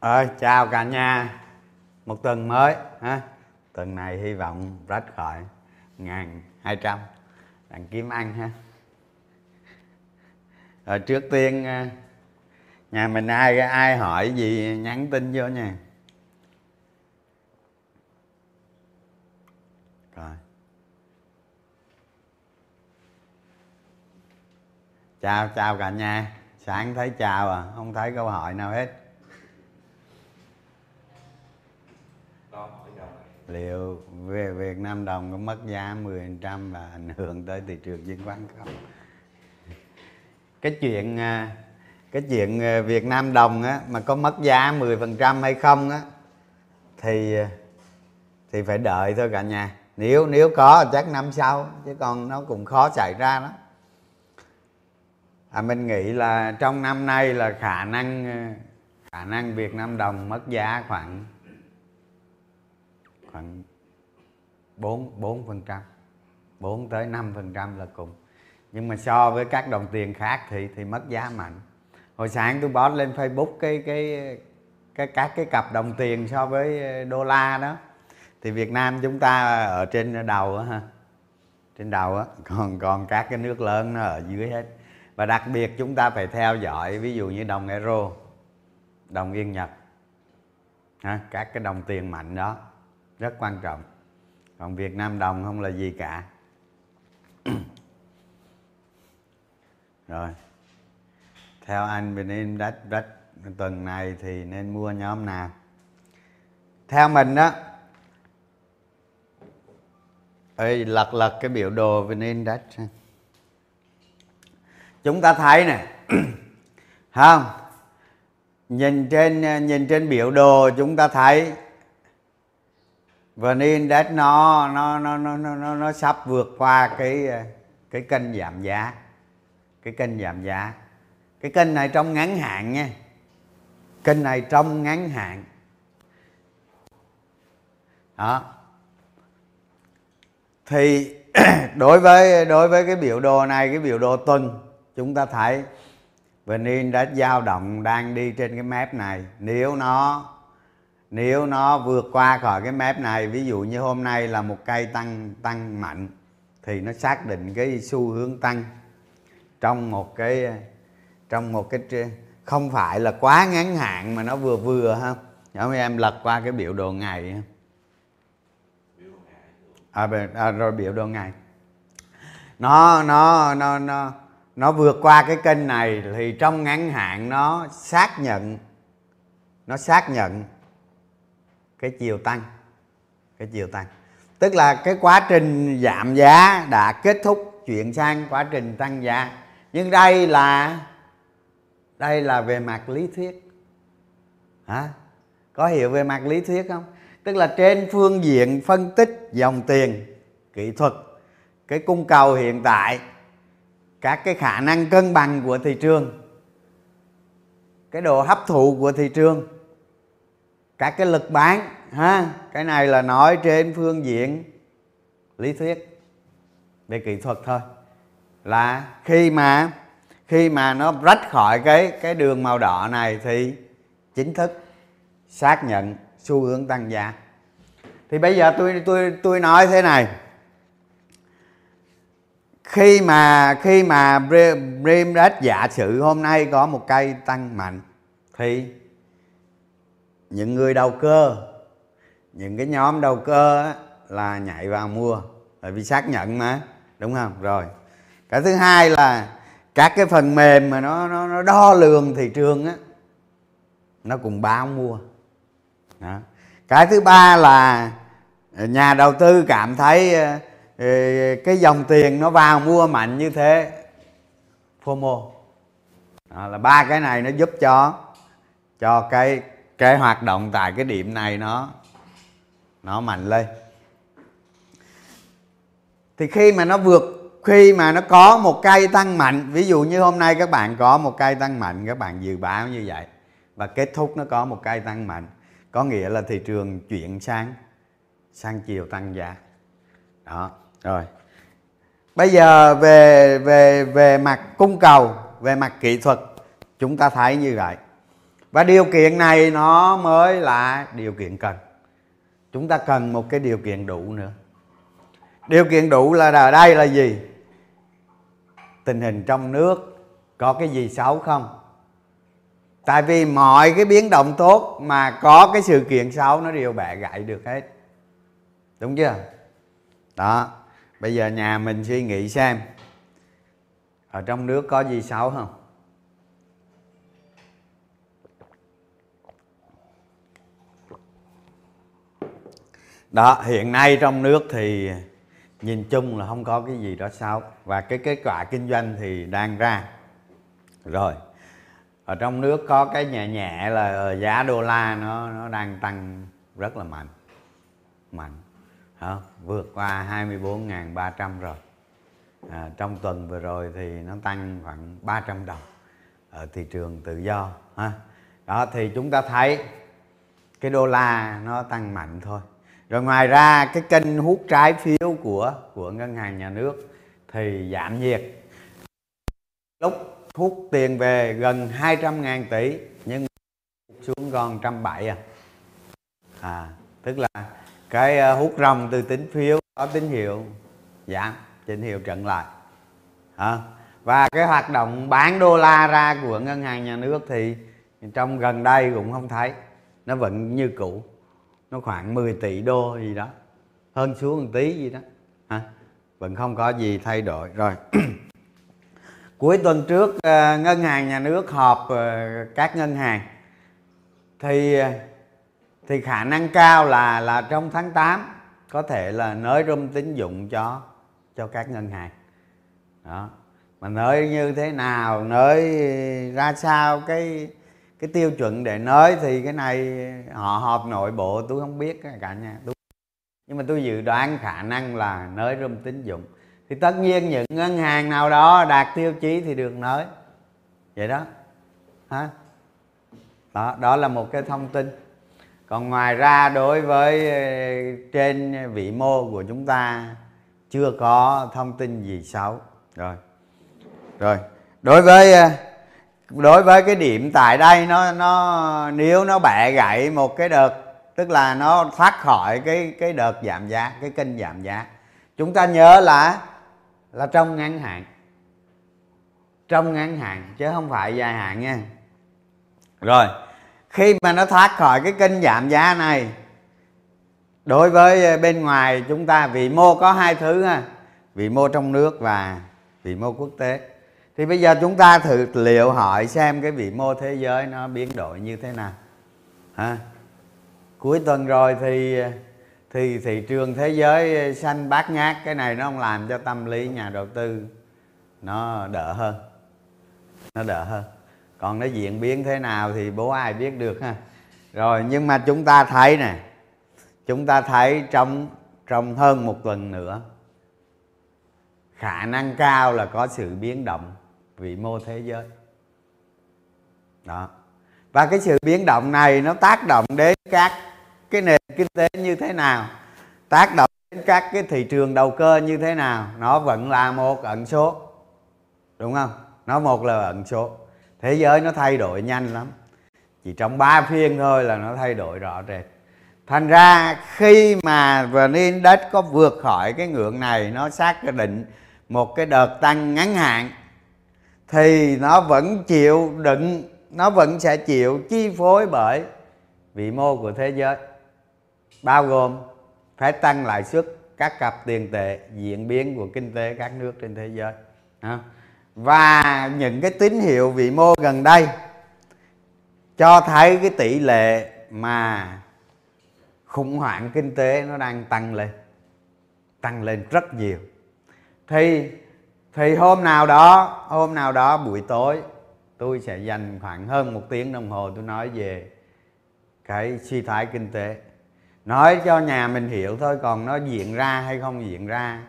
ơi, chào cả nhà. Một tuần mới, ha? Tuần này hy vọng rách khỏi ngàn hai trăm. Đặng kiếm ăn ha? Rồi trước tiên à, nhà mình ai ai hỏi gì nhắn tin vô nha. Rồi. Chào chào cả nhà. Sáng thấy chào à? Không thấy câu hỏi nào hết. Liệu về Việt Nam đồng có mất giá 10% và ảnh hưởng tới thị trường chứng khoán không? Cái chuyện à, cái chuyện à, Việt Nam đồng á mà có mất giá 10% hay không á thì à, thì phải đợi thôi cả nhà. Nếu nếu có chắc năm sau chứ còn nó cũng khó xảy ra đó. À, mình nghĩ là trong năm nay là khả năng khả năng Việt Nam đồng mất giá khoảng khoảng 4 4 phần trăm 4 tới 5 phần trăm là cùng. Nhưng mà so với các đồng tiền khác thì thì mất giá mạnh. Hồi sáng tôi post lên Facebook cái cái cái các cái cặp đồng tiền so với ờ, đô la đó. Thì Việt Nam chúng ta ở trên đầu á ha trên đầu á còn còn các cái nước lớn nó ở dưới hết. Và đặc biệt chúng ta phải theo dõi ví dụ như đồng euro đồng yên nhật ha, các cái đồng tiền mạnh đó rất quan trọng. Còn việt nam đồng không là gì cả. Rồi. Theo anh Benin đất đất tuần này thì nên mua nhóm nào? Theo mình đó ơi lật lật cái biểu đồ VN Index chúng ta thấy nè, không? Nhìn trên nhìn trên biểu đồ chúng ta thấy và nên nó nó nó nó nó nó, nó sắp vượt qua cái cái kênh giảm giá. Cái kênh giảm giá. Cái kênh này trong ngắn hạn nha. Kênh này trong ngắn hạn. Đó. Thì đối với đối với cái biểu đồ này cái biểu đồ tuần chúng ta thấy VN đã dao động đang đi trên cái mép này. Nếu nó nếu nó vượt qua khỏi cái mép này ví dụ như hôm nay là một cây tăng tăng mạnh thì nó xác định cái xu hướng tăng trong một cái trong một cái không phải là quá ngắn hạn mà nó vừa vừa ha. Nhóm em lật qua cái biểu đồ ngày. À, à, rồi biểu đồ ngày. Nó nó nó nó nó vượt qua cái kênh này thì trong ngắn hạn nó xác nhận nó xác nhận cái chiều tăng, cái chiều tăng. Tức là cái quá trình giảm giá đã kết thúc chuyển sang quá trình tăng giá. Nhưng đây là đây là về mặt lý thuyết. Hả? Có hiểu về mặt lý thuyết không? Tức là trên phương diện phân tích dòng tiền, kỹ thuật, cái cung cầu hiện tại, các cái khả năng cân bằng của thị trường, cái độ hấp thụ của thị trường các cái lực bán, ha? Cái này là nói trên phương diện lý thuyết, về kỹ thuật thôi. Là khi mà khi mà nó rách khỏi cái cái đường màu đỏ này thì chính thức xác nhận xu hướng tăng giá. Thì bây giờ tôi tôi tôi nói thế này. Khi mà khi mà Brimdex giả sử hôm nay có một cây tăng mạnh, thì những người đầu cơ những cái nhóm đầu cơ á, là nhảy vào mua. Bởi vì xác nhận mà đúng không? Rồi. Cái thứ hai là các cái phần mềm mà nó nó, nó đo lường thị trường á nó cũng báo mua. Đó. cái thứ ba là nhà đầu tư cảm thấy ờ, ờ, cái dòng tiền nó vào mua mạnh như thế FOMO. Đó, là ba cái này nó giúp cho cho cái cái hoạt động tại cái điểm này nó nó mạnh lên. Thì khi mà nó vượt, khi mà nó có một cây tăng mạnh, ví dụ như hôm nay các bạn có một cây tăng mạnh, các bạn dự báo như vậy, và kết thúc nó có một cây tăng mạnh, có nghĩa là thị trường chuyển sang sang chiều tăng giá. Đó, rồi. Bây giờ về về về mặt cung cầu, về mặt kỹ thuật, chúng ta thấy như vậy và điều kiện này nó mới là điều kiện cần. Chúng ta cần một cái điều kiện đủ nữa. Điều kiện đủ là ở đây là gì? Tình hình trong nước có cái gì xấu không? Tại vì mọi cái biến động tốt mà có cái sự kiện xấu nó đều bẻ gãy được hết. Đúng chưa? Đó. Bây giờ nhà mình suy nghĩ xem, ở trong nước có gì xấu không? Đó hiện nay trong nước thì nhìn chung là không có cái gì đó xấu và cái kết quả kinh doanh thì đang ra. Rồi ở trong nước có cái nhẹ nhẹ là ờ, giá đô la nó nó đang tăng rất là mạnh. Mạnh đó, vượt qua 24.300 rồi. À, trong tuần vừa rồi thì nó tăng khoảng 300 đồng ở thị trường tự do ha. Đó thì chúng ta thấy cái đô la nó tăng mạnh thôi rồi ngoài ra cái kênh hút trái phiếu của của ngân hàng nhà nước thì giảm nhiệt. Lúc hút tiền về gần 200 ngàn tỷ nhưng xuống còn 170 à. À tức là cái ờ, hút rồng từ tín phiếu có tín hiệu giảm tín hiệu trận lại. À, và cái hoạt động bán đô la ra của ngân hàng nhà nước thì trong gần đây cũng không thấy nó vẫn như cũ nó khoảng 10 tỷ đô gì đó. Hơn xuống một tí gì đó. Hả? Vẫn không có gì thay đổi. Rồi. Cuối tuần trước ờ, ngân hàng nhà nước họp ờ, các ngân hàng. Thì ờ, thì khả năng cao là là trong tháng 8 có thể là nới rung tín dụng cho cho các ngân hàng. Đó. Mà nới như thế nào? Nới ra sao? Cái cái tiêu chuẩn để nới thì cái này họ họp nội bộ, tôi không biết cả nhà. Tôi nhưng mà tôi dự đoán khả năng là nới room tín dụng. Thì tất nhiên những ngân hàng nào đó đạt tiêu chí thì được nới vậy đó. Hả? Đó đó là một cái thông tin. Còn ngoài ra đối với ờ, trên vị mô của chúng ta, chưa có thông tin gì xấu. Rồi. Rồi. Đối với ờ, đối với cái điểm tại đây nó nó, nếu nó bẻ gãy một cái đợt, tức là nó thoát khỏi cái cái đợt giảm giá, cái kênh giảm giá, chúng ta nhớ là là trong ngắn hạn. Trong ngắn hạn, chứ không phải dài hạn nha. Rồi, khi mà nó thoát khỏi cái kênh giảm giá này, đối với bên ngoài chúng ta vị mô có hai thứ ha. Vị mô trong nước và vị mô quốc tế thì bây giờ chúng ta thử liệu hỏi xem cái vị mô thế giới nó biến đổi như thế nào. Ha cuối tuần rồi thì thì, thị trường thế giới xanh bát ngát, cái này nó không làm cho tâm lý nhà đầu tư nó đỡ hơn. Nó đỡ hơn. Còn nó diễn biến thế nào thì bố ai biết được ha. Rồi, nhưng mà chúng ta thấy nè, chúng ta thấy trong trong hơn một tuần nữa, khả năng cao là có sự biến động vĩ mô thế giới. Đó. Và cái sự biến động này nó tác động đến các cái nền kinh tế như thế nào, tác động đến các cái thị trường đầu cơ như thế nào, nó vẫn là một ẩn số, đúng không? Nó một là ẩn số. Thế giới nó thay đổi nhanh lắm. Chỉ trong 3 phiên thôi là nó thay đổi rõ rệt. Thành ra khi mà vn index có vượt khỏi cái ngưỡng này, nó xác định một cái đợt tăng ngắn hạn thì nó vẫn chịu đựng, nó vẫn sẽ chịu chi phối bởi vị mô của thế giới. Bao gồm phải tăng lãi suất, các cặp tiền tệ, diễn biến của kinh tế các nước trên thế giới. Và những cái tín hiệu vị mô gần đây cho thấy cái tỷ lệ mà khủng hoảng kinh tế nó đang tăng lên tăng lên rất nhiều. Thì thì hôm nào đó, hôm nào đó buổi tối, tôi sẽ dành khoảng hơn một tiếng đồng hồ tôi nói về cái suy thoái kinh tế. Nói cho nhà mình hiểu thôi, còn nó diễn ra hay không diễn ra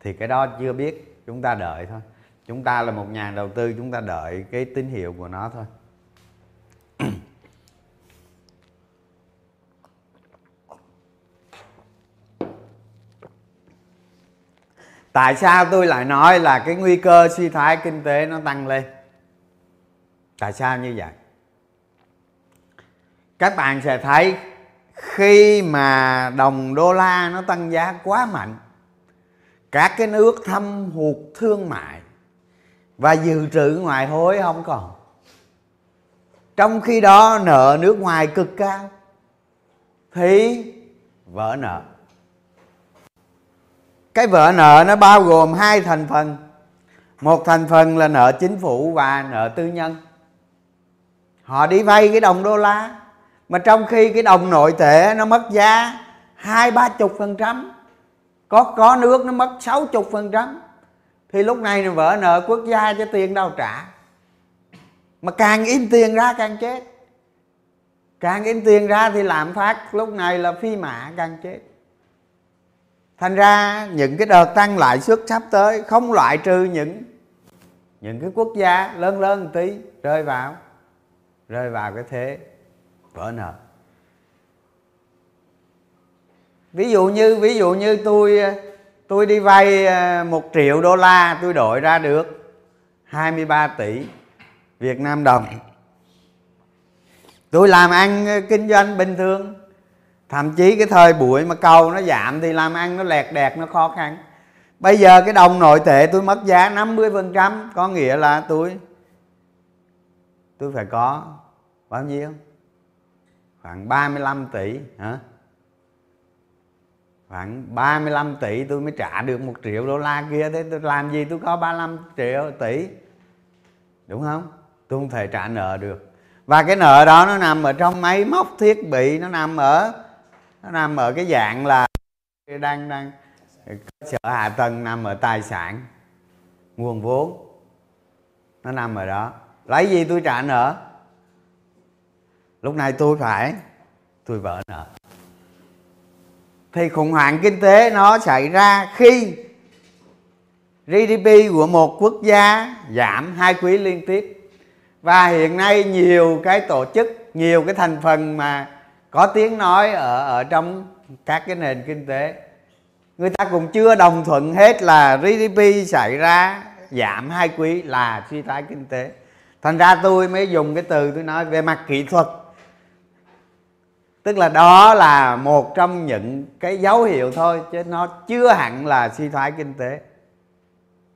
thì cái đó chưa biết, chúng ta đợi thôi. Chúng ta là một nhà đầu tư, chúng ta đợi cái tín hiệu của nó thôi. tại sao tôi lại nói là cái nguy cơ suy thoái kinh tế nó tăng lên? Tại sao như vậy? Các bạn sẽ thấy khi mà đồng đô la nó tăng giá quá mạnh, các cái nước thâm hụt thương mại và dự trữ ngoại hối không còn. Trong khi đó nợ nước ngoài cực cao, thì vỡ nợ cái vỡ nợ nó bao gồm hai thành phần. Một thành phần là nợ chính phủ và nợ tư nhân. Họ đi vay cái đồng đô la, mà trong khi cái đồng nội tệ nó mất giá hai, ba chục phần trăm, có có nước nó mất sáu chục phần trăm, thì lúc này nó vỡ nợ quốc gia cho tiền đâu trả. Mà càng in tiền ra càng chết. Càng in tiền ra thì lạm phát lúc này là phi mã càng chết thành ra những cái đợt tăng lãi suất sắp tới không loại trừ những những cái quốc gia lớn lớn một tí, rơi vào rơi vào cái thế vỡ nợ. Ví dụ như, ví dụ như tôi tôi đi vay ờ, một triệu đô la, tôi đổi ra được 23 tỷ Việt Nam đồng. Tôi làm ăn ờ, kinh doanh bình thường thậm chí cái thời buổi mà cầu nó giảm thì làm ăn nó lẹt đẹt, nó khó khăn. Bây giờ cái đồng nội tệ tôi mất giá 50 phần trăm, có nghĩa là tôi tôi phải có bao nhiêu? Khoảng 35 tỷ, hả? Khoảng 35 tỷ tôi mới trả được một triệu đô la kia. Thế tôi làm gì tôi có 35 triệu tỷ? Đúng không? Tôi không thể trả nợ được. Và cái nợ đó nó nằm ở trong máy móc thiết bị, nó nằm ở nó nằm ở cái dạng là đang đang sở hạ tầng nằm ở tài sản, nguồn vốn. Nó nằm ở đó. Lấy gì tôi trả nợ? Lúc này tôi phải, tôi vỡ nợ. Thì khủng hoảng kinh tế nó xảy ra khi GDP của một quốc gia giảm hai quý liên tiếp. Và hiện nay nhiều cái tổ chức, nhiều cái thành phần mà có tiếng nói ở ở trong các cái nền kinh tế. Người ta cũng chưa đồng thuận hết là GDP xảy ra giảm hai quý là suy thoái kinh tế. Thành ra tôi mới dùng cái từ tôi nói về mặt kỹ thuật. Tức là đó là một trong những cái dấu hiệu thôi chứ nó chưa hẳn là suy thoái kinh tế.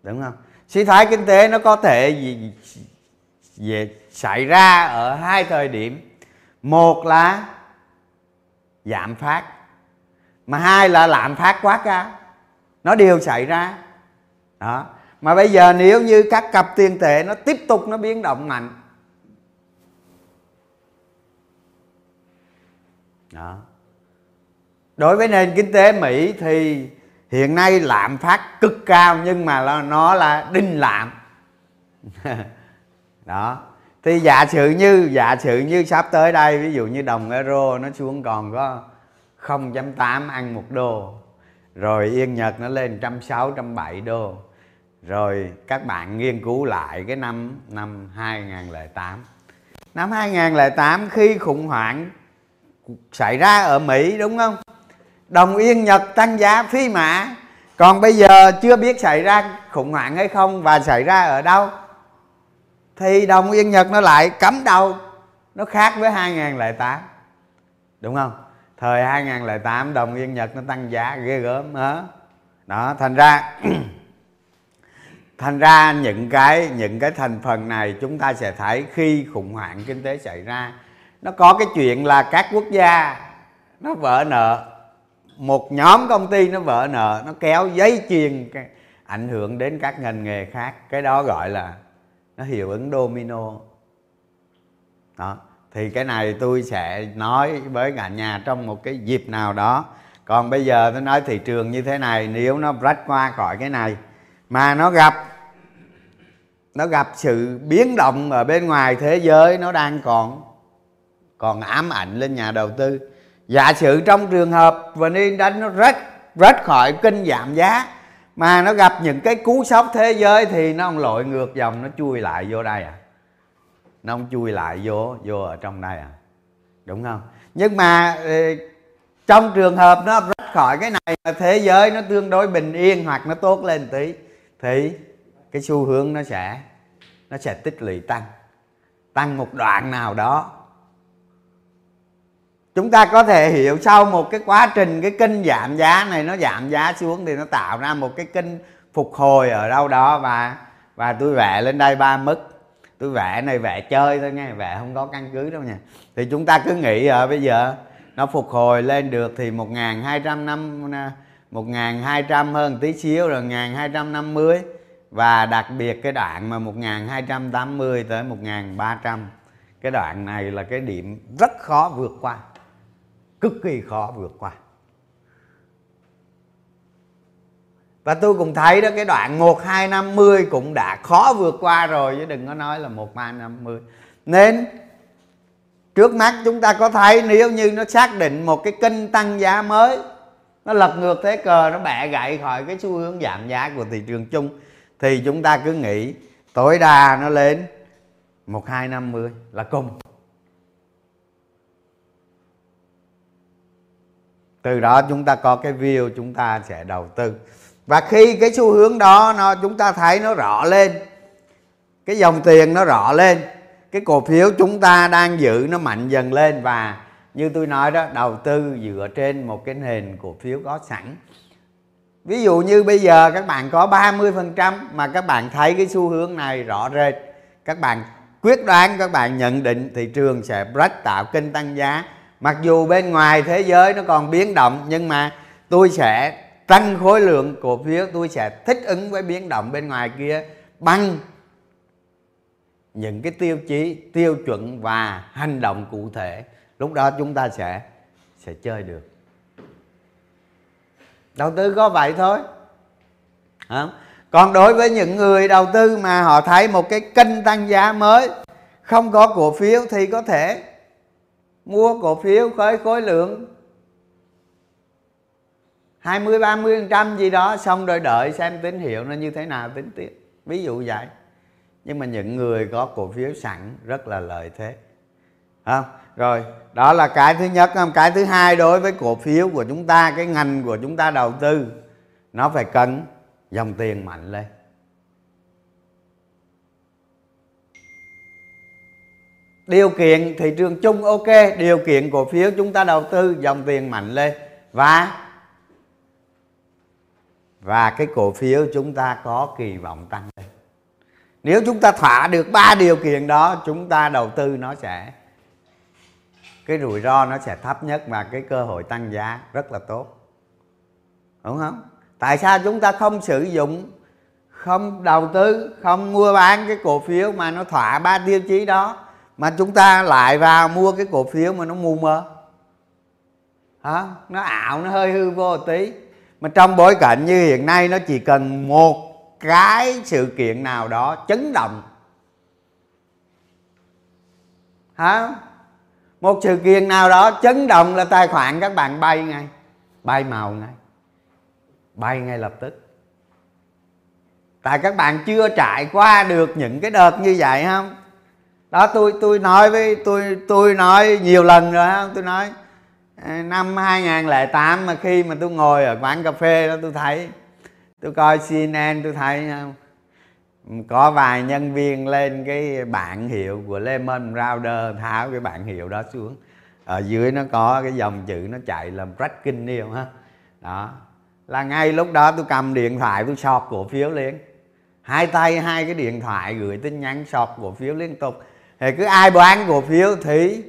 Đúng không? Suy thoái kinh tế nó có thể gì, về xảy ra ở hai thời điểm. Một là giảm phát. Mà hai là lạm phát quá cao. Nó đều xảy ra. Đó. Mà bây giờ nếu như các cặp tiền tệ nó tiếp tục nó biến động mạnh. Đó. Đối với nền kinh tế mỹ thì hiện nay lạm phát cực cao nhưng mà nó là đinh lạm. Đó thì giả sử như, giả sử như sắp tới đây, ví dụ như đồng euro nó xuống còn có 0.8 ăn một đô, rồi yên nhật nó lên trăm sáu trăm bảy đô, rồi các bạn nghiên cứu lại cái năm năm 2008 năm 2008 khi khủng hoảng xảy ra ở Mỹ, đúng không? Đồng yên Nhật tăng giá phi mã. Còn bây giờ chưa biết xảy ra khủng hoảng hay không và xảy ra ở đâu? Thì đồng yên Nhật nó lại cấm đầu, nó khác với 2008 đúng không? Thời 2008 đồng yên Nhật nó tăng giá ghê gớm đó đó, thành ra thành ra những cái những cái thành phần này chúng ta sẽ thấy khi khủng hoảng kinh tế xảy ra, nó có cái chuyện là các quốc gia nó vỡ nợ, một nhóm công ty nó vỡ nợ, nó kéo giấy chuyền ảnh hưởng đến các ngành nghề khác. Cái đó gọi là nó hiệu ứng domino. Đó, thì cái này tôi sẽ nói với cả nhà trong một cái dịp nào đó. Còn bây giờ tôi nói thị trường như thế này, nếu nó rách qua khỏi cái này, mà nó gặp nó gặp sự biến động ở bên ngoài thế giới nó đang còn còn ám ảnh lên nhà đầu tư. Giả sử trong trường hợp Vinh đánh nó rách rách khỏi kinh giảm giá mà nó gặp những cái cú sốc thế giới thì nó không lội ngược dòng, nó chui lại vô đây à. Nó không chui lại vô vô ở trong đây à. Đúng không? Nhưng mà ờ, trong trường hợp nó rách khỏi cái này mà thế giới nó tương đối bình yên hoặc nó tốt lên tí, thì cái xu hướng nó sẽ nó sẽ tích lũy tăng. Tăng một đoạn nào đó chúng ta có thể hiểu sau một cái quá trình, cái kinh giảm giá này, nó giảm giá xuống thì nó tạo ra một cái kinh phục hồi ở đâu đó và và tôi vẽ lên đây ba mức. Tôi vẽ này vẽ chơi thôi nghe, vẽ không có căn cứ đâu nha. Thì chúng ta cứ nghĩ ở bây giờ, nó phục hồi lên được thì một hai trăm năm à, một hai trăm hơn tí xíu rồi ngàn hai trăm năm mươi. Và đặc biệt cái đoạn mà một ngàn hai trăm tám mươi tới một ngàn ba trăm, cái đoạn này là cái điểm rất khó vượt qua cực kỳ khó vượt qua. Và tôi cũng thấy đó, cái đoạn 1250 cũng đã khó vượt qua rồi, chứ đừng có nói là 1350 nên, trước mắt chúng ta có thấy, nếu như nó xác định một cái kênh tăng giá mới, nó lật ngược thế cờ, nó bẻ gãy khỏi cái xu hướng giảm giá của thị trường chung, thì chúng ta cứ nghĩ tối đa nó lên 1250 là cùng. Từ đó chúng ta có cái view, chúng ta sẽ đầu tư. Và khi cái xu hướng đó nó, chúng ta thấy nó rõ lên, cái dòng tiền nó rõ lên, cái cổ phiếu chúng ta đang giữ nó mạnh dần lên và như tôi nói đó, đầu tư dựa trên một cái nền cổ phiếu có sẵn. Ví dụ như bây giờ các bạn có 30% mà các bạn thấy cái xu hướng này rõ rệt, các bạn quyết đoán, các bạn nhận định, thị trường sẽ break tạo kênh tăng giá mặc dù bên ngoài thế giới nó còn biến động, nhưng mà tôi sẽ tăng khối lượng cổ phiếu, tôi sẽ thích ứng với biến động bên ngoài kia bằng những cái tiêu chí, tiêu chuẩn và hành động cụ thể. Lúc đó chúng ta sẽ sẽ chơi được. Đầu tư có vậy thôi. Không? còn đối với những người đầu tư mà họ thấy một cái kênh tăng giá mới, không có cổ phiếu thì có thể mua cổ phiếu khối khối lượng. 20 30 trăm gì đó, xong rồi đợi xem tín hiệu nó như thế nào, tính tiếp. Ví dụ vậy. Nhưng mà những người có cổ phiếu sẵn rất là lợi thế. Không? Rồi, đó là cái thứ nhất cái thứ hai đối với cổ phiếu của chúng ta, cái ngành của chúng ta đầu tư, nó phải cần dòng tiền mạnh lên. Điều kiện thị trường chung ok, điều kiện cổ phiếu chúng ta đầu tư, dòng tiền mạnh lên. Và và cái cổ phiếu chúng ta có kỳ vọng tăng lên. Nếu chúng ta thỏa được ba điều kiện đó, chúng ta đầu tư nó sẽ, cái rủi ro nó sẽ thấp nhất và cái cơ hội tăng giá rất là tốt. Đúng không? Tại sao chúng ta không sử dụng, không đầu tư, không mua bán cái cổ phiếu mà nó thỏa ba tiêu chí đó? Mà chúng ta lại vào mua cái cổ phiếu mà nó mù mờ hả? Nó ảo, nó hơi hư vô một tí. Mà trong bối cảnh như hiện nay, nó chỉ cần một cái sự kiện nào đó chấn động. Hả? Một sự kiện nào đó chấn động là tài khoản các bạn bay ngay. Bay màu ngay. Bay ngay lập tức. Tại các bạn chưa trải qua được những cái đợt như vậy không? Đó, tôi tôi nói với, tôi tôi nói nhiều lần rồi ha tôi nói năm 2008 mà khi mà tôi ngồi ở quán cà phê đó tôi thấy, tôi coi CNN tôi thấy không có vài nhân viên lên cái bảng hiệu của Lemon Rounder tháo cái bảng hiệu đó xuống. Ở dưới nó có cái dòng chữ nó chạy làm breaking news ha. Đó. Là ngay lúc đó tôi cầm điện thoại tôi sọt cổ phiếu liền. Hai tay hai cái điện thoại gửi tin nhắn sọt cổ phiếu liên tục thì cứ ai bán cổ phiếu thì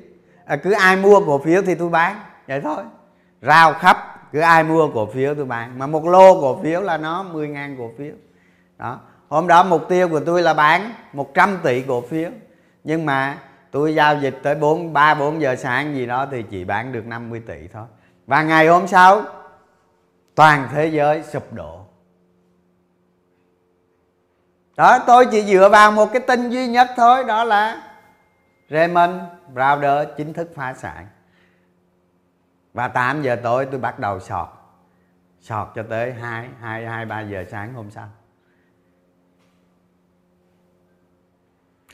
à, cứ ai mua cổ phiếu thì tôi bán. Vậy thôi. Rao khắp cứ ai mua cổ phiếu tôi bán. Mà một lô cổ phiếu là nó 10 ngàn cổ phiếu. Đó. Hôm đó mục tiêu của tôi là bán 100 tỷ cổ phiếu. Nhưng mà tôi giao dịch tới 4 3 4 giờ sáng gì đó thì chỉ bán được 50 tỷ thôi. Và ngày hôm sau toàn thế giới sụp đổ. Đó tôi chỉ dựa vào một cái tin duy nhất thôi đó là Raymond Browder chính thức phá sản. Và 8 giờ tối tôi bắt đầu sọt. Sọt cho tới 2, 2, 2 3 giờ sáng hôm sau.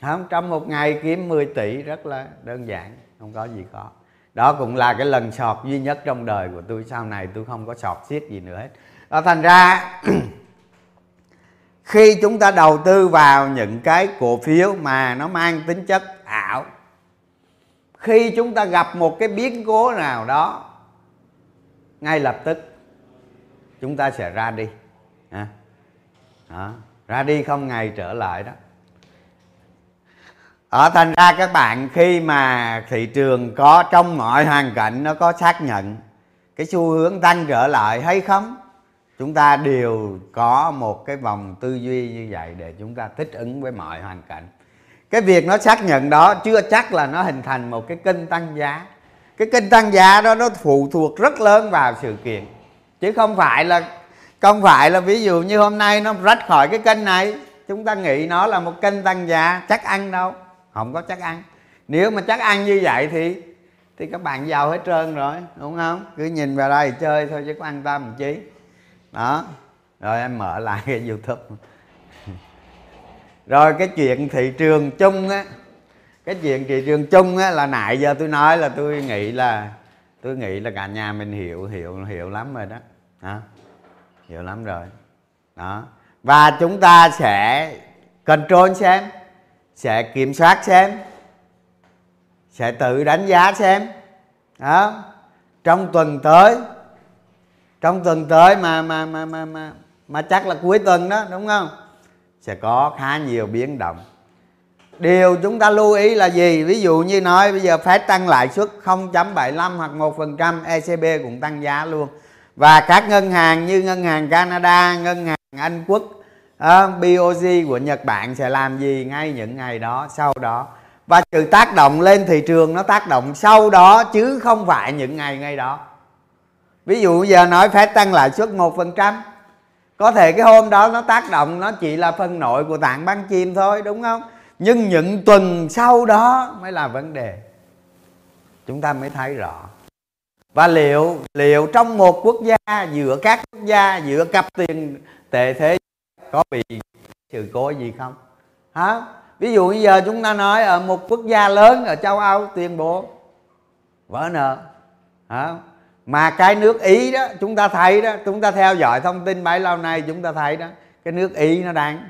Không trong một ngày kiếm 10 tỷ rất là đơn giản không có gì khó. Đó cũng là cái lần sọt duy nhất trong đời của tôi. Sau này tôi không có sọt xiết gì nữa hết. Đó thành ra khi chúng ta đầu tư vào những cái cổ phiếu mà nó mang tính chất khi chúng ta gặp một cái biến cố nào đó ngay lập tức chúng ta sẽ ra đi à, đó. ra đi không ngày trở lại đó ở thành ra các bạn khi mà thị trường có trong mọi hoàn cảnh nó có xác nhận cái xu hướng tăng trở lại hay không chúng ta đều có một cái vòng tư duy như vậy để chúng ta thích ứng với mọi hoàn cảnh cái việc nó xác nhận đó chưa chắc là nó hình thành một cái kênh tăng giá. Cái kênh tăng giá đó nó phụ thuộc rất lớn vào sự kiện. Chứ không phải là, không phải là ví dụ như hôm nay nó rách khỏi cái kênh này, chúng ta nghĩ nó là một kênh tăng giá, chắc ăn đâu. Không có chắc ăn. Nếu mà chắc ăn như vậy thì thì các bạn giàu hết trơn rồi, đúng không? Cứ nhìn vào đây chơi thôi chứ có ăn tâm chí đó. Rồi em mở lại cái youtube rồi cái chuyện thị trường chung á cái chuyện thị trường chung á là nãy giờ tôi nói là tôi nghĩ là tôi nghĩ là cả nhà mình hiểu hiểu hiểu lắm rồi đó. Hả? Hiểu lắm rồi. Đó. Và chúng ta sẽ control xem sẽ kiểm soát xem sẽ tự đánh giá xem. Đó. Trong tuần tới trong tuần tới mà mà mà mà mà, mà chắc là cuối tuần đó đúng không? Sẽ có khá nhiều biến động. Điều chúng ta lưu ý là gì? Ví dụ như nói bây giờ phép tăng lãi suất 0.75 hoặc 1% ECB cũng tăng giá luôn. Và các ngân hàng như ngân hàng Canada ngân hàng Anh Quốc ờ, uh, BOJ của Nhật Bản sẽ làm gì ngay những ngày đó sau đó? Và sự tác động lên thị trường nó tác động sau đó chứ không phải những ngày ngay đó. Ví dụ giờ nói phép tăng lãi suất 1% có thể cái hôm đó nó tác động, nó chỉ là phần nội của tạng băng chim thôi, đúng không? Nhưng những tuần sau đó mới là vấn đề. Chúng ta mới thấy rõ. Và liệu liệu trong một quốc gia, giữa các quốc gia, giữa cặp tiền tệ thế có bị sự cố gì không? Hả? Ví dụ bây giờ chúng ta nói ở một quốc gia lớn ở châu âu tuyên bố vỡ nợ, hả? Mà cái nước ý đó, chúng ta thấy đó, chúng ta theo dõi thông tin bấy lâu nay, chúng ta thấy đó, cái nước ý nó đang,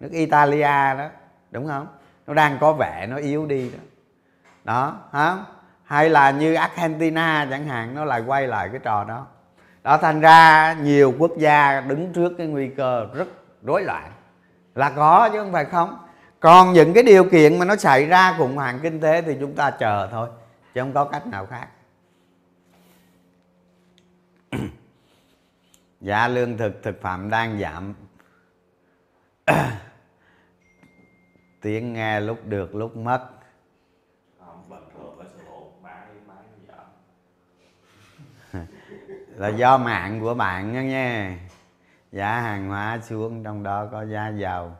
nước italia đó, đúng không? Nó đang có vẻ nó yếu đi đó. Đó, hả? Hay là như argentina chẳng hạn, nó lại quay lại cái trò đó. Đó, thành ra nhiều quốc gia đứng trước cái nguy cơ rất rối loạn. Là có chứ không phải không? Còn những cái điều kiện mà nó xảy ra khủng hoảng kinh tế thì chúng ta chờ thôi, chứ không có cách nào khác. giá lương thực thực phẩm đang giảm. Tiếng nghe lúc được lúc mất. Là do mạng của bạn nha. Nghe giá hàng hóa xuống trong đó có giá dầu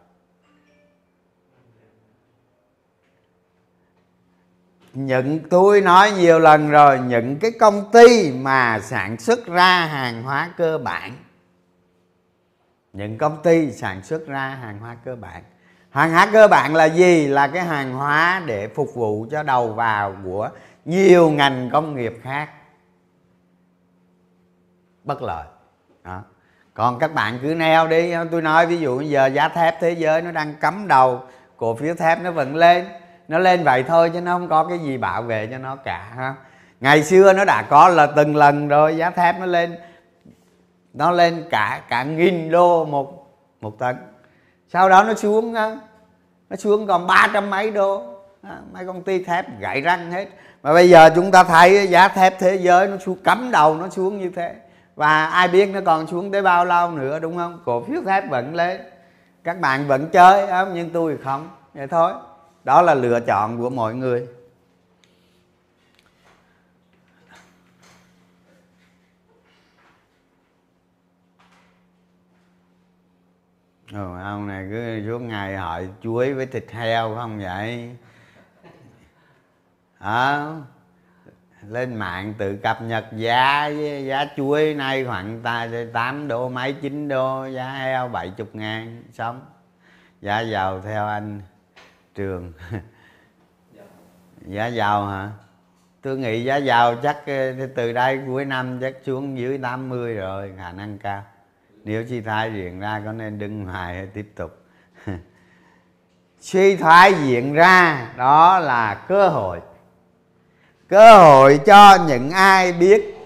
những tôi nói nhiều lần rồi, những cái công ty mà sản xuất ra hàng hóa cơ bản. Những công ty sản xuất ra hàng hóa cơ bản. Hàng hóa cơ bản là gì? Là cái hàng hóa để phục vụ cho đầu vào của nhiều ngành công nghiệp khác. Bất lợi. Đó. còn các bạn cứ neo đi. Tôi nói ví dụ bây giờ giá thép thế giới nó đang cấm đầu, cổ phiếu thép nó vẫn lên nó lên vậy thôi chứ nó không có cái gì bảo vệ cho nó cả, ha. Ngày xưa nó đã có là từng lần rồi, giá thép nó lên nó lên cả cả nghìn đô một một tấn. Sau đó nó xuống nó xuống còn ba trăm mấy đô mấy công ty thép gãy răng hết. Mà bây giờ chúng ta thấy giá thép thế giới nó xuống, cắm đầu nó xuống như thế. Và ai biết nó còn xuống tới bao lâu nữa, đúng không? Cổ phiếu thép vẫn lên. Các bạn vẫn chơi, không? Nhưng tôi không. Vậy thôi đó là lựa chọn của mọi người. Ừ, ông này cứ suốt ngày hỏi chuối với thịt heo không vậy? À, lên mạng tự cập nhật giá giá chuối nay khoảng tám đô mấy chín đô giá heo bảy chục ngàn xong. Giá giàu theo anh trường. Giá giàu hả? Tôi nghĩ giá giàu chắc ờ, từ đây cuối năm chắc xuống dưới 80 rồi, khả năng cao. Nếu suy thoái diễn ra có nên đứng ngoài hay tiếp tục? Suy thoái diễn ra, đó là cơ hội. Cơ hội cho những ai biết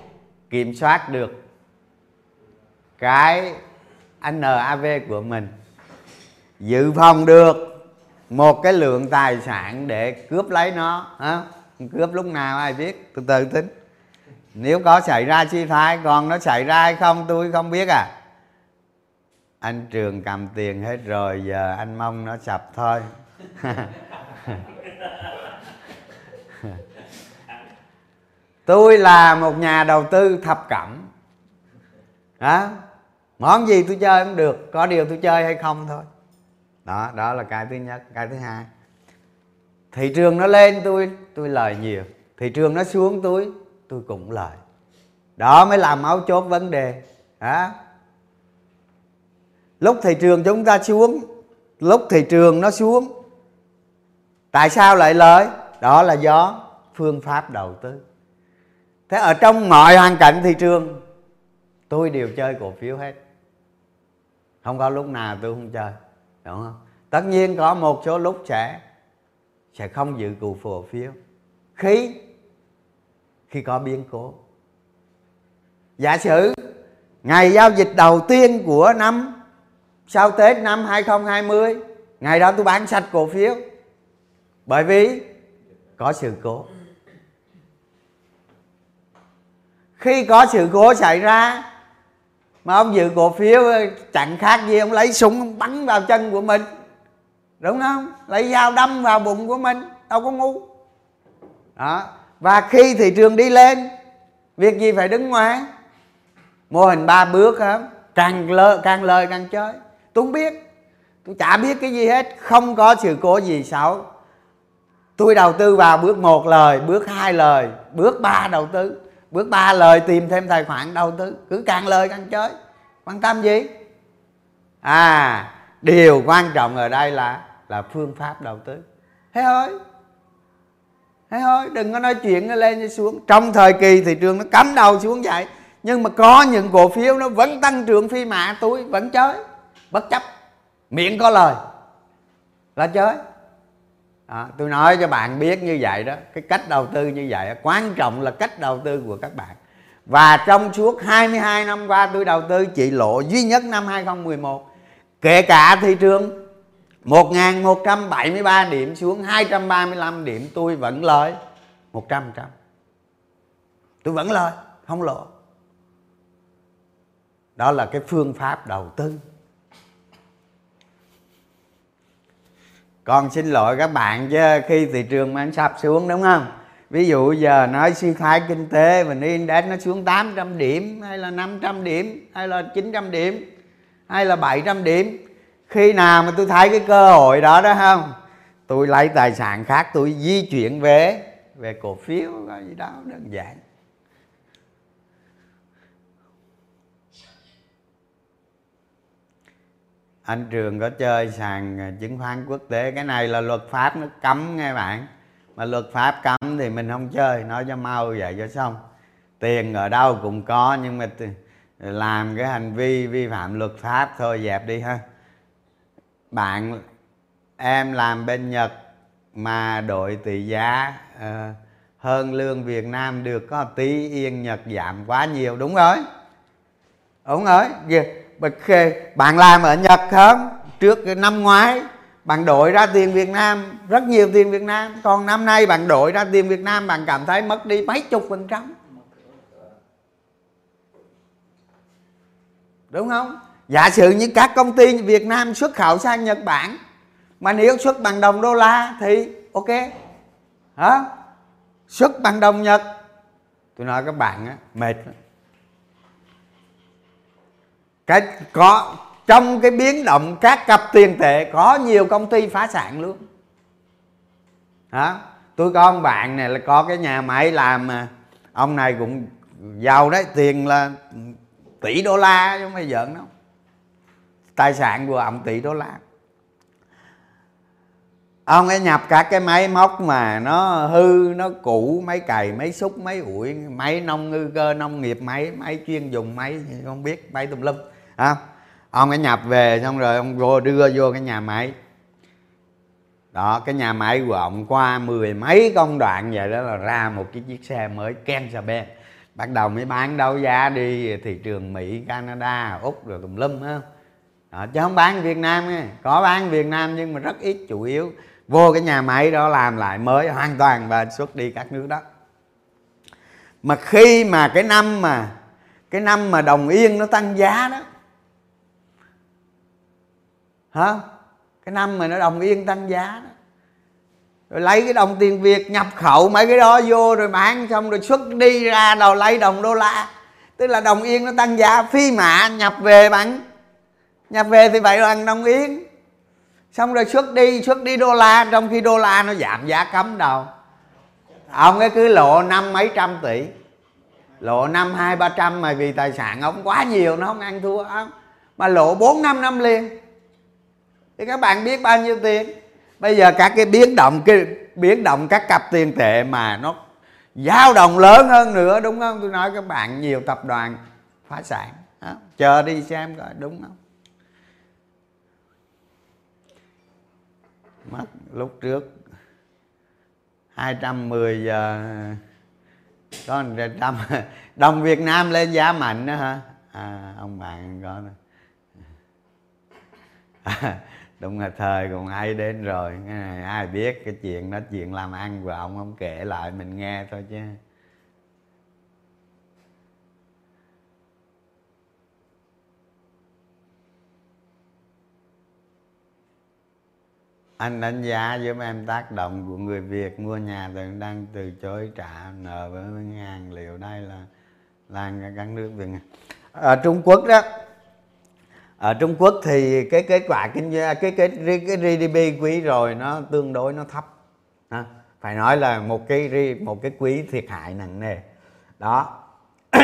kiểm soát được cái NAV của mình. Dự phòng được một cái lượng tài sản để cướp lấy nó, hả? cướp lúc nào ai biết? Từ từ tính. Nếu có xảy ra suy thoái còn nó xảy ra hay không, tôi không biết à. Anh trường cầm tiền hết rồi, giờ anh mong nó sập thôi. Tôi là một nhà đầu tư thập cẩm. Đó món gì tôi chơi cũng được, có điều tôi chơi hay không thôi đó đó là cái thứ nhất, cái thứ hai. Thị trường nó lên, tôi tôi lời nhiều. Thị trường nó xuống, tôi tôi cũng lời. Đó mới làm máu chốt vấn đề. Đó. Lúc thị trường chúng ta xuống, lúc thị trường nó xuống, tại sao lại lời? Đó là do phương pháp đầu tư. Thế ở trong mọi hoàn cảnh thị trường, tôi đều chơi cổ phiếu hết. Không có lúc nào tôi không chơi đúng không? Tất nhiên có một số lúc sẽ sẽ không giữ cụ cổ phiếu. Khi khi có biến cố. Giả sử, ngày giao dịch đầu tiên của năm, sau Tết năm 2020 ngày đó tôi bán sạch cổ phiếu. Bởi vì có sự cố. Khi có sự cố xảy ra mà ông dự cổ phiếu ờ, chẳng khác gì ông lấy súng, ông bắn vào chân của mình. Đúng không? Lấy dao đâm vào bụng của mình, đâu có ngu. Đó. Và khi thị trường đi lên, việc gì phải đứng ngoài? Mô hình ba bước hả? Càng lơ, càng lời càng chơi. Tôi không biết. Tôi chả biết cái gì hết. Không có sự cố gì xấu. Tôi đầu tư vào bước một lời, bước hai lời, bước ba đầu tư bước ba lời tìm thêm tài khoản đầu tư cứ càng lời càng chơi. Quan tâm gì? À điều quan trọng ở đây là là phương pháp đầu tư. Thế thôi thế thôi đừng có nói chuyện nó lên đi xuống. Trong thời kỳ thị trường nó cắm đầu xuống vậy. Nhưng mà có những cổ phiếu nó vẫn tăng trưởng phi mã túi vẫn chơi. Bất chấp. Miệng có lời. Là chơi à, tôi nói cho bạn biết như vậy đó cái cách đầu tư như vậy quan trọng là cách đầu tư của các bạn. Và trong suốt 22 năm qua tôi đầu tư chỉ lộ duy nhất năm 2011 kể cả thị trường 1173 điểm xuống 235 điểm tôi vẫn lời 100 trăm. Tôi vẫn lời không lộ. Đó là cái phương pháp đầu tư. Còn xin lỗi các bạn chứ, khi thị trường mà sập xuống, đúng không? Ví dụ giờ nói suy thoái kinh tế mình index nó xuống 800 điểm, hay là 500 điểm, hay là 900 điểm, hay là 700 điểm. Khi nào mà tôi thấy cái cơ hội đó đó không tôi lấy tài sản khác, tôi di chuyển về về cổ phiếu có gì đó, đơn giản. Anh trường có chơi sàn à, chứng khoán quốc tế. Cái này là luật pháp nó cấm nghe bạn. Mà luật pháp cấm thì mình không chơi nói cho mau vậy cho xong. Tiền ở đâu cũng có nhưng mà làm cái hành vi vi phạm luật pháp thôi dẹp đi ha. Bạn em làm bên nhật mà đội tỷ giá uh, hơn lương việt nam được có tí yên nhật giảm quá nhiều đúng rồi. Đúng rồi bạn làm ở nhật không? Trước cái năm ngoái, bạn đổi ra tiền việt nam, rất nhiều tiền việt nam. Còn năm nay bạn đổi ra tiền việt nam, bạn cảm thấy mất đi mấy chục phần trăm. Đúng không? Giả sử như các công ty việt nam xuất khẩu sang nhật bản, mà nếu xuất bằng đồng đô la thì ok. Hả? Xuất bằng đồng nhật. Tôi nói các bạn á, mệt cái có, trong cái biến động các cặp tiền tệ có nhiều công ty phá sản luôn. Hả? Tôi có ông bạn này là có cái nhà máy làm mà ông này cũng giàu đấy, tiền là tỷ đô la chứ không phải giỡn đâu. Tài sản của ông tỷ đô la. Ông ấy nhập các cái máy móc mà nó hư, nó cũ, máy cày, máy xúc, máy ủi, máy nông ngư cơ, nông nghiệp, máy máy chuyên dùng, máy không biết, máy tùm lum à, ông ấy nhập về xong rồi ông vô đưa vô cái nhà máy. Đó cái nhà máy của ông qua mười mấy công đoạn vậy đó là ra một cái chiếc xe mới ken sa ben. Bắt đầu mới bán đấu giá đi thị trường mỹ canada úc rồi tùm lum á đó, chứ không bán việt nam ấy. có bán việt nam nhưng mà rất ít chủ yếu. Vô cái nhà máy đó làm lại mới hoàn toàn và xuất đi các nước đó. Mà khi mà cái năm mà cái năm mà đồng yên nó tăng giá đó hả? Cái năm mà nó đồng yên tăng giá đó. Rồi lấy cái đồng tiền việt nhập khẩu, mấy cái đó vô rồi bán xong rồi xuất đi ra đầu lấy đồng đô la. Tức là đồng yên nó tăng giá phi mã, nhập về bán nhập về thì vậy bằng đồng yên. Xong rồi xuất đi xuất đi đô la, trong khi đô la nó giảm giá cấm đầu ông ấy cứ lộ năm mấy trăm tỷ. Lộ năm, hai, ba trăm mà vì tài sản ông quá nhiều, nó không ăn thua. Ông, mà lộ bốn, năm năm liền thì các bạn biết bao nhiêu tiền? Bây giờ các cái biến động cái biến động các cặp tiền tệ mà nó dao động lớn hơn nữa đúng không? Tôi nói các bạn nhiều tập đoàn phá sản. Đó. chờ đi xem coi đúng không? Mất lúc trước 210 giờ có trăm đồng Việt Nam lên giá mạnh đó hả? À, ông bạn có à, đúng là thời còn ai đến rồi. Ai biết cái chuyện đó chuyện làm ăn của ông ông kể lại mình nghe thôi chứ. Anh đánh giá giúp em tác động của người Việt mua nhà thì đang từ chối trả nợ với ngàn liệu. Đây là lan các nước Việt à, ở Trung Quốc đó ở Trung Quốc thì cái kết quả kinh doanh cái cái cái GDP quý rồi nó tương đối nó thấp. À, phải nói là một cái một cái quý thiệt hại nặng nề. Đó.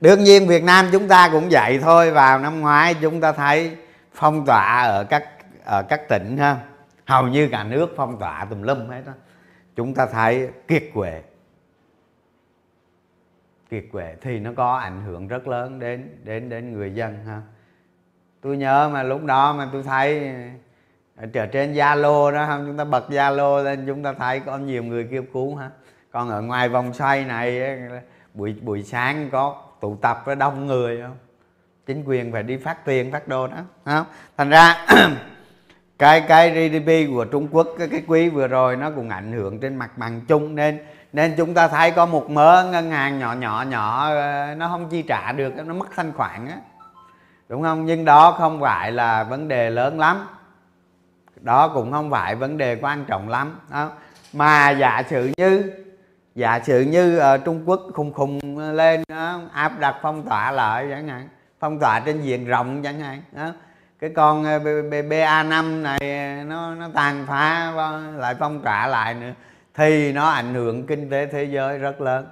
Đương nhiên Việt Nam chúng ta cũng vậy thôi vào năm ngoái chúng ta thấy phong tỏa ở các ở các tỉnh ha hầu như cả nước phong tỏa tùm lum hết đó chúng ta thấy kiệt quệ. Kiệt quệ thì nó có ảnh hưởng rất lớn đến đến đến người dân ha tôi nhớ mà lúc đó mà tôi thấy ở trên zalo đó không chúng ta bật zalo lên chúng ta thấy có nhiều người kêu cứu hả? Còn ở ngoài vòng xoay này buổi buổi sáng có tụ tập với đông người không? Chính quyền phải đi phát tiền phát đồ đó không thành ra cái cái GDP của Trung Quốc cái, cái quý vừa rồi nó cũng ảnh hưởng trên mặt bằng chung nên nên chúng ta thấy có một mớ ngân hàng nhỏ nhỏ nhỏ ờ, nó không chi trả được nó mất thanh khoản á đúng không? Nhưng đó không phải là vấn đề lớn lắm. Đó cũng không phải vấn đề quan trọng lắm đó. mà giả sử như giả sử như ở Trung Quốc khùng khùng lên đó, áp đặt phong tỏa lại chẳng hạn phong tỏa trên diện rộng chẳng hạn đó. Cái con ờ, BA5 này nó nó tàn phá ờ, lại phong tỏa lại nữa thì nó ảnh hưởng kinh tế thế giới rất lớn.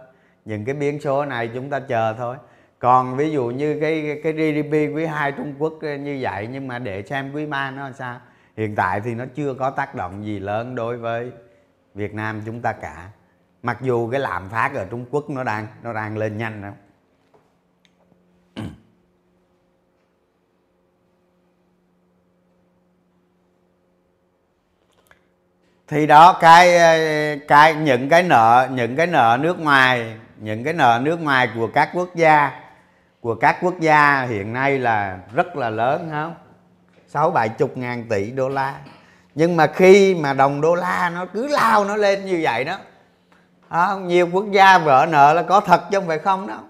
Những cái biến số này chúng ta chờ thôi còn ví dụ như cái cái GDP quý 2 Trung Quốc như vậy, nhưng mà để xem quý 3 nó sao. Hiện tại thì nó chưa có tác động gì lớn đối với Việt Nam chúng ta cả. Mặc dù cái lạm phát ở Trung Quốc nó đang nó đang lên nhanh lắm thì đó, cái cái, những cái nợ, những cái nợ nước ngoài, những cái nợ nước ngoài của các quốc gia của các quốc gia hiện nay là rất là lớn không sáu bảy chục ngàn tỷ đô la. Nhưng mà khi mà đồng đô la nó cứ lao nó lên như vậy đó à, nhiều quốc gia vỡ nợ là có thật chứ không phải không đâu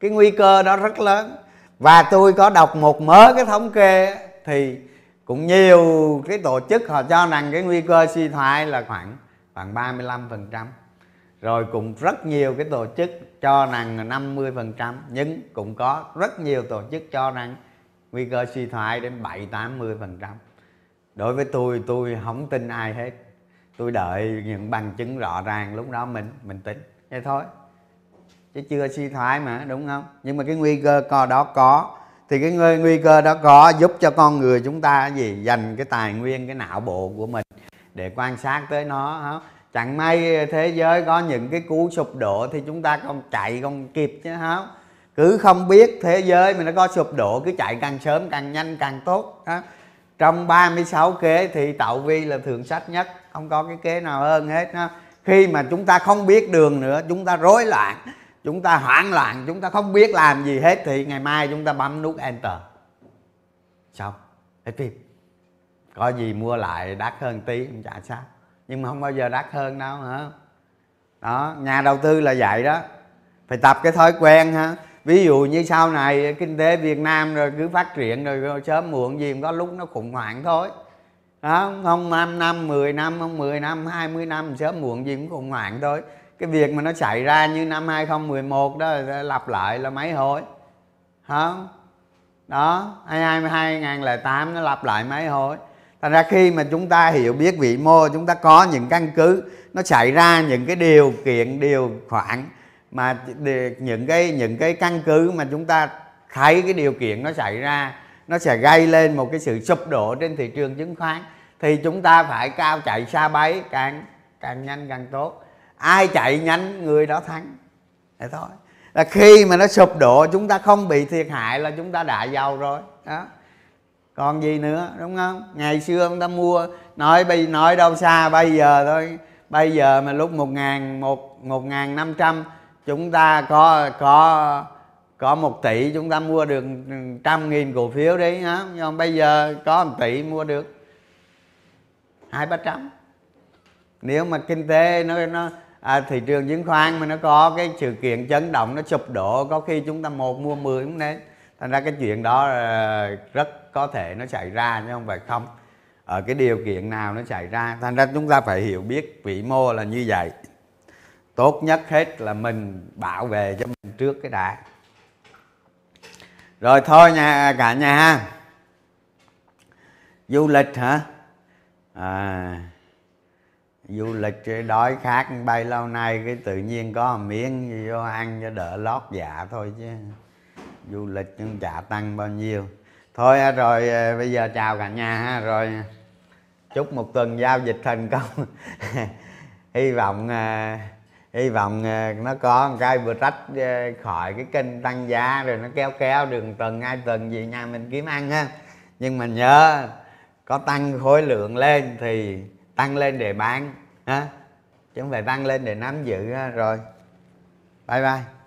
cái nguy cơ đó rất lớn. Và tôi có đọc một mớ cái thống kê thì cũng nhiều cái tổ chức họ cho rằng cái nguy cơ suy thoái là khoảng khoảng 35 phần trăm. Rồi cũng rất nhiều cái tổ chức cho rằng 50% nhưng cũng có rất nhiều tổ chức cho rằng nguy cơ suy thoái đến 7 80% đối với tôi tôi không tin ai hết. Tôi đợi những bằng chứng rõ ràng lúc đó mình mình tính thế thôi. Chứ chưa suy thoái mà, đúng không? Nhưng mà cái nguy cơ co đó có. Thì cái nguy cơ đó có giúp cho con người chúng ta gì? Dành cái tài nguyên, cái não bộ của mình để quan sát tới nó không? Chẳng may thế giới có những cái cú sụp đổ thì chúng ta còn chạy còn kịp chứ không cứ không biết thế giới mà nó có sụp đổ, cứ chạy càng sớm càng nhanh càng tốt đó. trong 36 kế thì tạo vi là thường sách nhất, không có cái kế nào hơn hết đó. khi mà chúng ta không biết đường nữa, chúng ta rối loạn, chúng ta hoảng loạn, chúng ta không biết làm gì hết thì ngày mai chúng ta bấm nút enter xong, hết phim có gì mua lại đắt hơn tí cũng chả sao nhưng mà không bao giờ đắt hơn đâu hả? Đó nhà đầu tư là vậy đó. Phải tập cái thói quen ha ví dụ như sau này kinh tế việt nam rồi cứ phát triển rồi, rồi sớm muộn gì có lúc nó khủng hoảng thôi. Đó không năm năm 10 năm không 10 năm 20 năm sớm muộn gì cũng khủng hoảng thôi. Cái việc mà nó xảy ra như năm 2011 đó lặp lại là mấy hồi không đó 2022 2008 nó lặp lại mấy hồi thành ra khi mà chúng ta hiểu biết vĩ mô, chúng ta có những căn cứ, nó xảy ra những cái điều kiện, điều khoản mà những cái những cái căn cứ mà chúng ta thấy cái điều kiện nó xảy ra, nó sẽ gây lên một cái sự sụp đổ trên thị trường chứng khoán, thì chúng ta phải cao chạy xa bay càng càng nhanh càng tốt. Ai chạy nhanh, người đó thắng. Thế thôi. Là khi mà nó sụp đổ, chúng ta không bị thiệt hại là chúng ta đã giàu rồi. Đó còn gì nữa đúng không? Ngày xưa ông ta mua nói bây nói đâu xa bây giờ thôi. Bây giờ mà lúc một ngàn một một ngàn năm trăm chúng ta có có có một tỷ chúng ta mua được trăm nghìn cổ phiếu đấy hả? Nhưng bây giờ có một tỷ mua được hai ba trăm. Nếu mà kinh tế nó nó à, thị trường chứng khoán mà nó có cái sự kiện chấn động nó sụp đổ có khi chúng ta một mua 10 cũng nên. Thành ra cái chuyện đó ờ, rất có thể nó xảy ra chứ không phải không. Ở cái điều kiện nào nó xảy ra, thành ra chúng ta phải hiểu biết vĩ mô là như vậy. Tốt nhất hết là mình bảo vệ cho mình trước cái đã. Rồi thôi nha cả nhà du lịch hả? À du lịch đói khát bay lâu nay, cái tự nhiên có một miếng vô ăn cho đỡ lót dạ thôi chứ. Du lịch nhưng chả tăng bao nhiêu thôi rồi ờ, bây giờ chào cả nhà, ha, rồi ờ, chúc một tuần giao dịch thành công. Hy vọng ờ, hy vọng nó có một cái vừa tách khỏi cái kênh tăng giá, rồi nó kéo kéo đường tuần, hai tuần gì nhà mình kiếm ăn, ha. Nhưng mà nhớ, có tăng khối lượng lên thì tăng lên để bán, ha. Chứ không phải tăng lên để nắm giữ, ha. rồi. Bye bye.